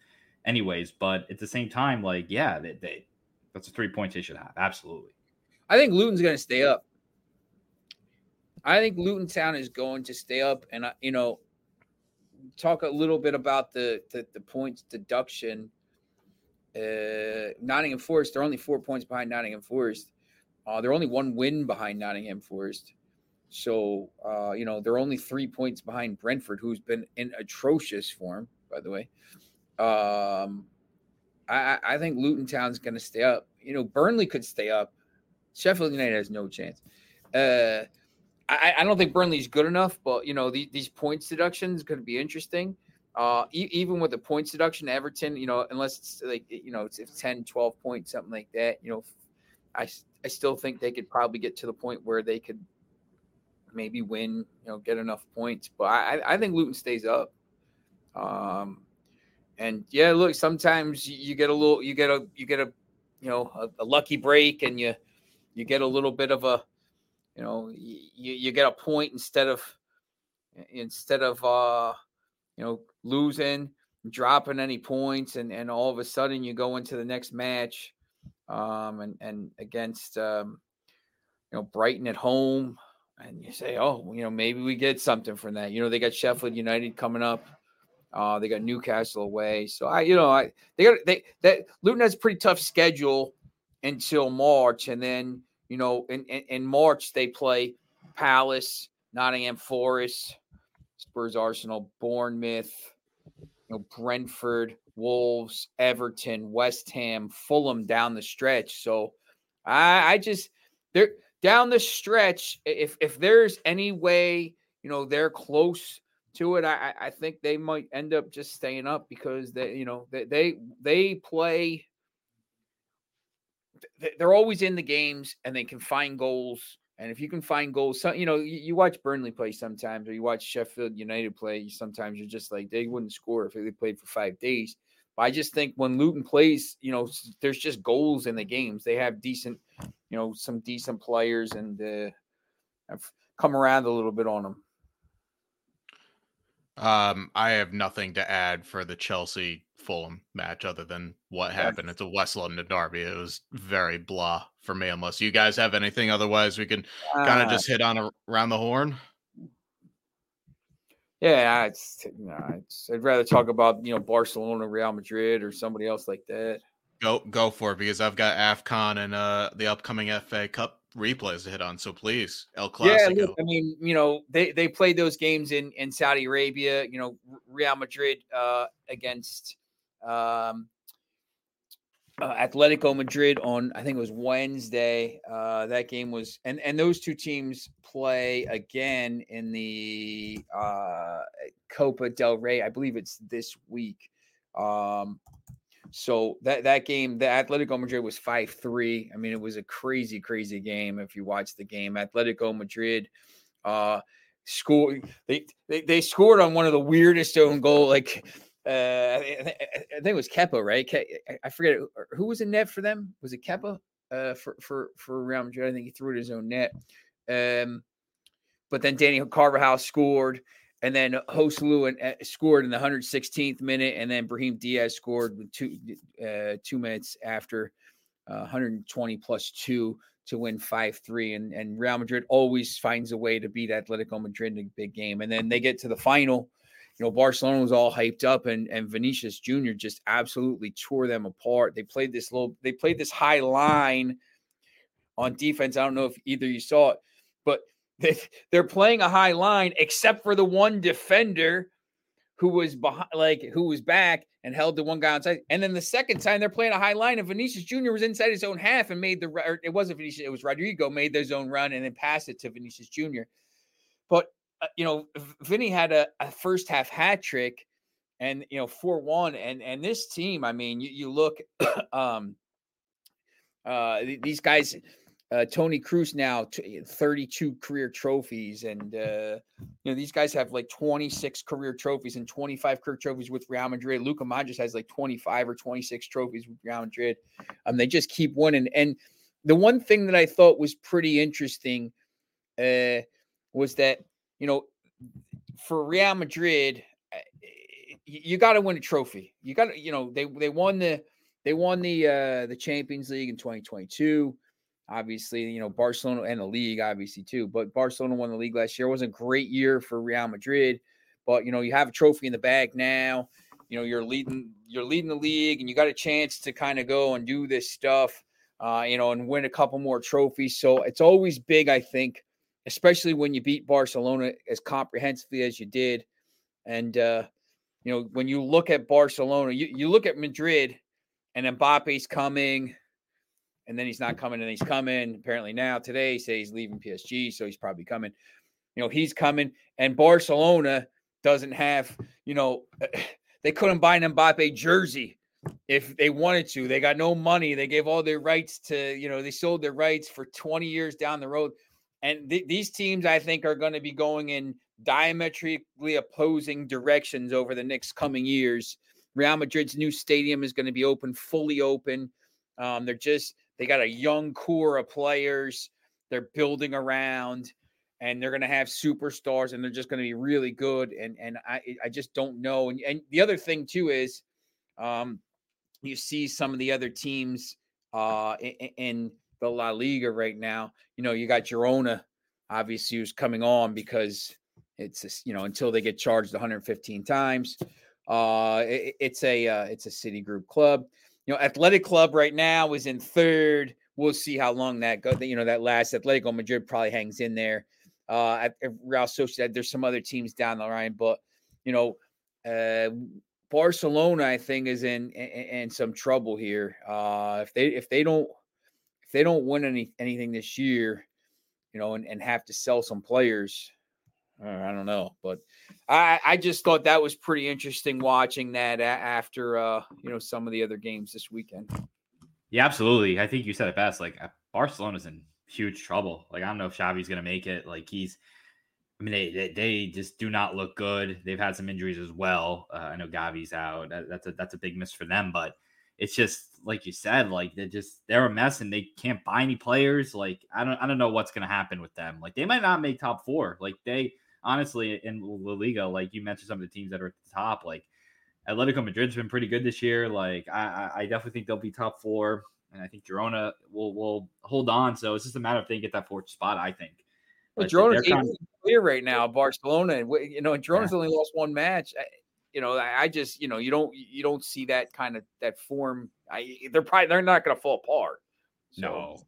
anyways. But at the same time, like yeah, they, they that's a three points they should have. Absolutely. I think Luton's going to stay up. I think Luton Town is going to stay up, and I, you know talk a little bit about the the, the points deduction. Uh, Nottingham Forest, they're only four points behind Nottingham Forest. Uh, they're only one win behind Nottingham Forest. So, uh, you know, they're only three points behind Brentford, who's been in atrocious form, by the way. Um, I, I think Luton Town's going to stay up. You know, Burnley could stay up. Sheffield United has no chance. Uh, I, I don't think Burnley's good enough, but you know the, these points deductions going to be interesting. Uh, e- even with the points deduction, Everton, you know, unless it's like you know it's, it's 10, 12 points, something like that. You know, I I still think they could probably get to the point where they could maybe win, you know, get enough points. But I, I think Luton stays up. Um, and yeah, look, sometimes you get a little, you get a, you get a, you know, a, a lucky break, and you, you get a little bit of a, you know, you, you get a point instead of, instead of, uh, you know, losing, dropping any points, and and all of a sudden you go into the next match, um, and and against, um, you know, Brighton at home and you say, oh, you know, maybe we get something from that. You know, they got Sheffield United coming up. Uh, they got Newcastle away. So I, you know, I they got they that Luton has a pretty tough schedule until March, and then you know, in, in, in March they play Palace, Nottingham Forest, Spurs, Arsenal, Bournemouth, you know, Brentford, Wolves, Everton, West Ham, Fulham down the stretch. So I, I just they're down the stretch, if if there's any way, you know, they're close to it, I I think they might end up just staying up because they, you know, they they, they play. They're always in the games and they can find goals. And if you can find goals, so, you know, you, you watch Burnley play sometimes, or you watch Sheffield United play. Sometimes you're just like they wouldn't score if they played for five days. But I just think when Luton plays, you know, there's just goals in the games. They have decent you know some decent players and uh, have come around a little bit on them. Um, I have nothing to add for the Chelsea Fulham match other than what happened. It's a West London derby. It was very blah for me. Unless you guys have anything, otherwise we can kind of uh, just hit on a, around the horn. Yeah, it's, know, it's, I'd rather talk about you know Barcelona, Real Madrid, or somebody else like that. Go go for it because I've got AFCON and uh the upcoming FA Cup replays to hit on. So please, El Clasico. Yeah, look, I mean, you know, they they played those games in in Saudi Arabia. You know, Real Madrid uh, against um, uh, Atletico Madrid on I think it was Wednesday. Uh, that game was and and those two teams play again in the uh, Copa del Rey. I believe it's this week. Um, so that that game, the Atletico Madrid was five three. I mean, it was a crazy, crazy game. If you watch the game, Atletico Madrid uh scored. They, they they scored on one of the weirdest own goal. Like uh, I, think it was Kepa, right? I forget who was in net for them. Was it Kepa? Uh, for for for Real Madrid, I think he threw it his own net. Um, but then Daniel Carvajal scored. And then Joselu and uh, scored in the 116th minute, and then Brahim Diaz scored with two uh, two minutes after uh, 120 plus two to win five three. And and Real Madrid always finds a way to beat Atletico Madrid in a big game. And then they get to the final. You know, Barcelona was all hyped up, and and Vinicius Jr. just absolutely tore them apart. They played this little, they played this high line on defense. I don't know if either you saw it, but they, they're playing a high line, except for the one defender who was behind, like who was back and held the one guy outside. And then the second time they're playing a high line, and Vinicius Jr. was inside his own half and made the. it wasn't Vinicius, it was Rodrigo made their own run and then passed it to Vinicius Jr. But you know, Vinny had a, a first half hat trick, and you know, four one, and and this team, I mean, you you look, um, uh, these guys uh, Toni Kroos now t- 32 career trophies, and uh, you know these guys have like 26 career trophies and 25 career trophies with Real Madrid. Luka Modric has like 25 or 26 trophies with Real Madrid. Um, they just keep winning. And the one thing that I thought was pretty interesting uh, was that you know for Real Madrid, uh, you got to win a trophy. You got to you know they they won the they won the uh, the Champions League in 2022 obviously, you know, Barcelona and the league, obviously, too. But Barcelona won the league last year. It was a great year for Real Madrid. But you know, you have a trophy in the bag now. You know, you're leading, you're leading the league, and you got a chance to kind of go and do this stuff, uh, you know, and win a couple more trophies. So it's always big, I think, especially when you beat Barcelona as comprehensively as you did. And uh, you know, when you look at Barcelona, you, you look at Madrid and Mbappe's coming, and then he's not coming, and he's coming. Apparently now today, say he's leaving PSG, so he's probably coming. You know, he's coming, and Barcelona doesn't have, you know, they couldn't buy an Mbappe jersey if they wanted to. They got no money. They gave all their rights to, you know, they sold their rights for 20 years down the road. And th- these teams, I think, are going to be going in diametrically opposing directions over the next coming years. Real Madrid's new stadium is going to be open, fully open. Um, they're just, they got a young core of players they're building around and they're going to have superstars and they're just going to be really good and and I I just don't know and, and the other thing too is um you see some of the other teams uh in, in the La Liga right now you know you got Girona obviously who's coming on because it's you know until they get charged 115 times uh it, it's a uh, it's a city group club you know Athletic Club right now is in third we'll see how long that go you know that last Atletico Madrid probably hangs in there uh, at Real Sociedad. There's some other teams down the line, but you know, uh, Barcelona, I think, is in, in, in some trouble here. Uh, if they if they don't they don't win any anything this year, you know, and, and have to sell some players, uh, I don't know. But I I just thought that was pretty interesting watching that after uh, you know some of the other games this weekend. Yeah, absolutely. I think you said it best. Like uh, Barcelona's in huge trouble. Like I don't know if Xavi's to make it. Like he's, I mean, they, they, they just do not look good. They've had some injuries as well. Uh, I know Gavi's out. That, that's a that's a big miss for them. But it's just like you said, like they just they're a mess and they can't buy any players. Like I don't I don't know what's going to happen with them. Like they might not make top four. Like they honestly in La Liga, like you mentioned some of the teams that are at the top, like. Atletico Madrid's been pretty good this year. Like I, I definitely think they'll be top four and I think Girona will will hold on. So it's just a matter of they get that fourth spot. I think. But Well, Girona's clear right now. Barcelona, and you know, and Girona's yeah. only lost one match. You know, I just you know you don't you don't see that kind of that form. I they're probably they're not going to fall apart. So. No,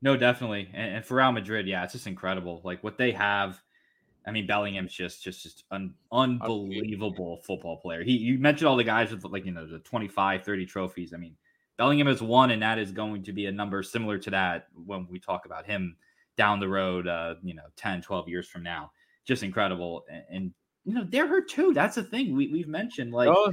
no, definitely. And, and, for Real Madrid, yeah, it's just incredible. Like what they have. I mean, Bellingham's just just just un, unbelievable football player. He you mentioned all the guys with like you know the 25, 30 trophies. I mean, Bellingham is one, and that is going to be a number similar to that when we talk about him down the road, uh, you know, 10, 12 years from now. Just incredible. And, and you know, they're hurt too. That's the thing we, we've mentioned. Like oh.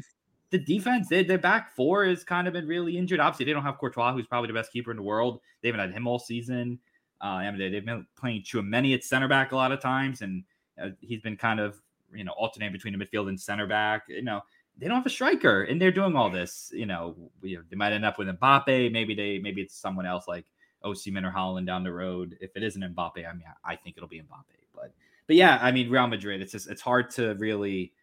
the defense, they, their back four has kind of been really injured. Obviously, they don't have Courtois, who's probably the best keeper in the world. They haven't had him all season. Uh, I mean, they've been playing Tchouameni at center back a lot of times, and uh, he's been kind of, you know, alternating between the midfield and center back. You know, they don't have a striker, and they're doing all this. You know, we, they might end up with Mbappe. Maybe they, maybe it's someone else like Osimhen or Haaland down the road. If it isn't Mbappe, I mean, I think it'll be Mbappe. But, yeah, I mean, Real Madrid. It's just it's hard to really.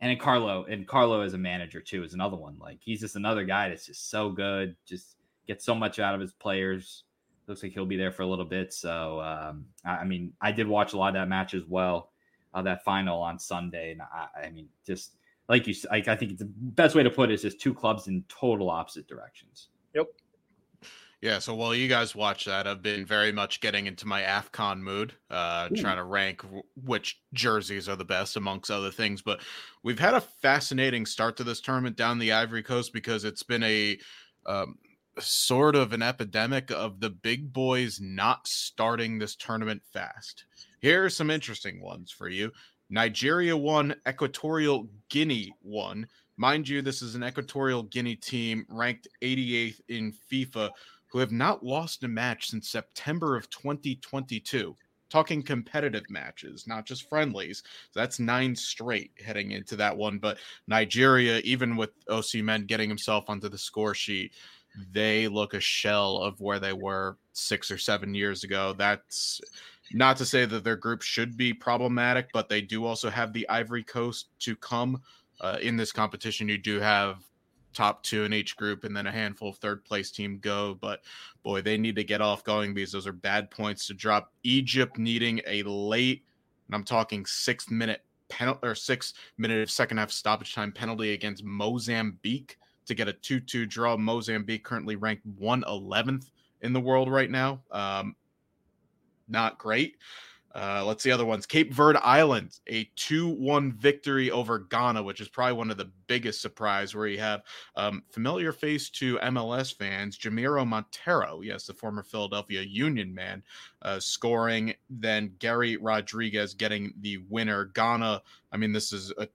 And in Carlo, and Carlo as a manager too is another one. Like he's just another guy that's just so good. Just gets so much out of his players. Looks like he'll be there for a little bit. So um, I, I mean, I did watch a lot of that match as well. Uh, that final on Sunday, and I, I mean, just like you, I, I think the best way to put it is just two clubs in total opposite directions. Yep. Yeah, so while you guys watch that, I've been very much getting into my AFCON mood, uh, trying to rank w- which jerseys are the best, amongst other things. But we've had a fascinating start to this tournament down the Ivory Coast because it's been a um, sort of an epidemic of the big boys not starting this tournament fast. Here are some interesting ones for you. Nigeria won, Equatorial Guinea won. Mind you, this is an Equatorial Guinea team ranked 88th in FIFA who have not lost a match since September of 2022. Talking competitive matches, not just friendlies. So that's nine straight heading into that one. But Nigeria, even with Osimhen getting himself onto the score sheet, they look a shell of where they were six or seven years ago. That's not to say that their group should be problematic, but they do also have the Ivory Coast to come. Uh, in this competition, you do have top two in each group and then a handful of third place team go. But boy, they need to get off going because those are bad points to drop. Egypt needing a late, and I'm talking sixth minute penalty or six minute of second half stoppage time penalty against Mozambique to get a 2 2 draw. Mozambique currently ranked 111th in the world right now. Um, not great. Uh, let's see other ones. Cape Verde Islands, a 2 1 victory over Ghana, which is probably one of the biggest surprise where you have um, familiar face to MLS fans, Jamiro Monteiro, yes, the former Philadelphia Union man, uh, scoring. Then Garry Rodrigues getting the winner. Ghana, I mean, this is a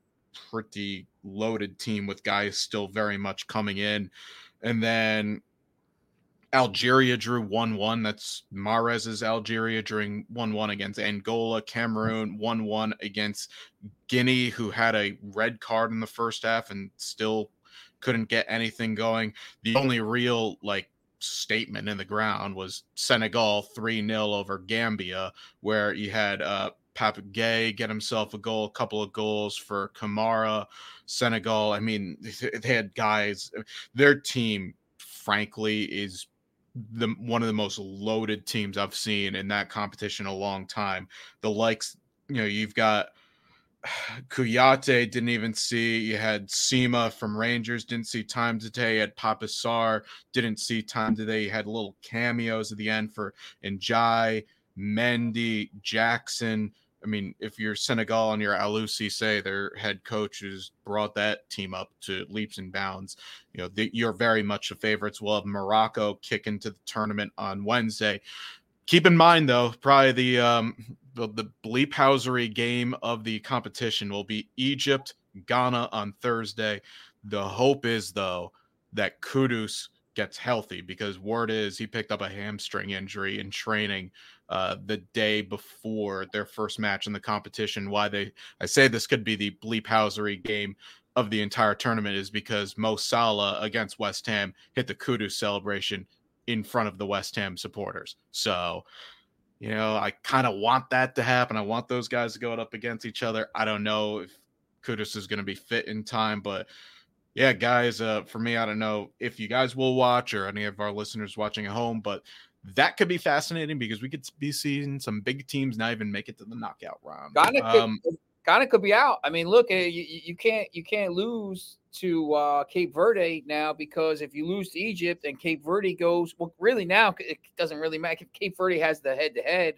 pretty loaded team with guys still very much coming in. And then Algeria drew 1 1. That's Mahrez's Algeria during 1 1 against Angola. Cameroon 1 1 against Guinea, who had a red card in the first half and still couldn't get anything going. The only real, like, statement in the ground was Senegal 3 0 over Gambia, where you had uh, Papa Gueye get himself a goal, a couple of goals for Camara, Senegal. I mean, they had guys, their team, frankly, is the one of the most loaded teams I've seen in that competition a long time. The likes, you know, you've got Kouyaté didn't even see. You had Sima from Rangers didn't see time today. You had Pape Sarr didn't see time today. You had little cameos at the end for Ndiaye, Mendy, Jackson. I mean, if you're Senegal and you're Aliou Cisse, their head coach has brought that team up to leaps and bounds. You know, the, you're very much the favorites. We'll have Morocco kick into the tournament on Wednesday. Keep in mind, though, probably the um, the, the bleephousery game of the competition will be Egypt, Ghana on Thursday. The hope is, though, that Kudus gets healthy because word is he picked up a hamstring injury in training uh, the day before their first match in the competition. Why they I say this could be the bleep bleephousery game of the entire tournament is because Mo Salah against West Ham hit the Kudus celebration in front of the West Ham supporters. So, you know, I kind of want that to happen. I want those guys to go up against each other. I don't know if Kudus is going to be fit in time, but yeah, guys, uh, for me, I don't know if you guys will watch or any of our listeners watching at home, but that could be fascinating because we could be seeing some big teams not even make it to the knockout round. Ghana, um, could, Ghana could be out. I mean, look, eh, you, you can't you can't lose to uh, Cape Verde now because if you lose to Egypt and Cape Verde goes, well, really now it doesn't really matter. If Cape Verde has the head to head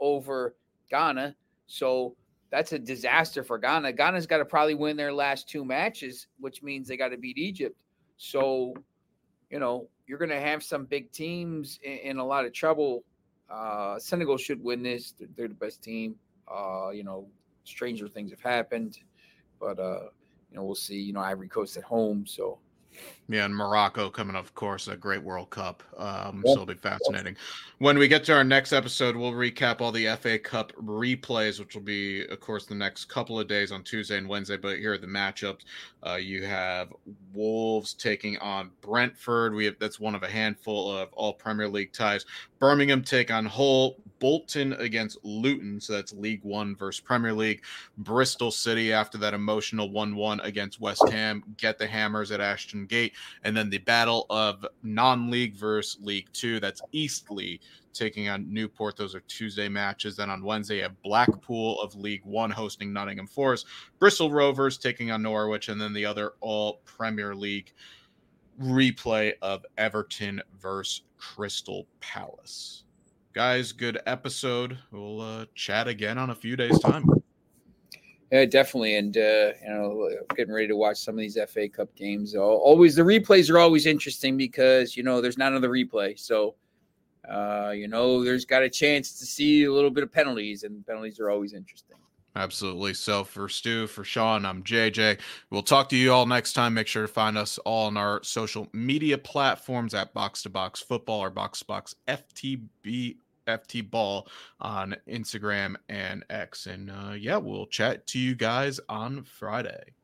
over Ghana, so that's a disaster for Ghana. Ghana's got to probably win their last two matches, which means they got to beat Egypt. So, you know, you're going to have some big teams in, in a lot of trouble. Uh, Senegal should win this. They're, they're the best team. Uh, you know, stranger things have happened, but uh, you know, we'll see. You know, Ivory Coast at home, so yeah, and Morocco coming, of course, a great World Cup. Um, so it'll be fascinating. When we get to our next episode, we'll recap all the FA Cup replays, which will be, of course, the next couple of days on Tuesday and Wednesday. But here are the matchups. Uh, you have Wolves taking on Brentford. We have that's one of a handful of all Premier League ties. Birmingham take on Hull. Bolton against Luton. So that's League One versus Premier League. Bristol City after that emotional 1 1 against West Ham. Get the Hammers at Ashton Gate. And then the battle of non league versus League Two. That's Eastleigh taking on Newport. Those are Tuesday matches. Then on Wednesday, a Blackpool of League One hosting Nottingham Forest. Bristol Rovers taking on Norwich. And then the other all Premier League replay of Everton versus Crystal Palace guys, good episode. We'll uh, chat again on a few days' time. Yeah, definitely, and uh, you know, getting ready to watch some of these FA Cup games. Always the replays are always interesting because you know there's not another replay, so uh, you know there's got a chance to see a little bit of penalties, and penalties are always interesting. Absolutely. So for Stu, for Sean, I'm JJ. We'll talk to you all next time. Make sure to find us all on our social media platforms at Box to Box Football or Box to Box FTB FT Ball on Instagram and X. And uh, yeah, we'll chat to you guys on Friday.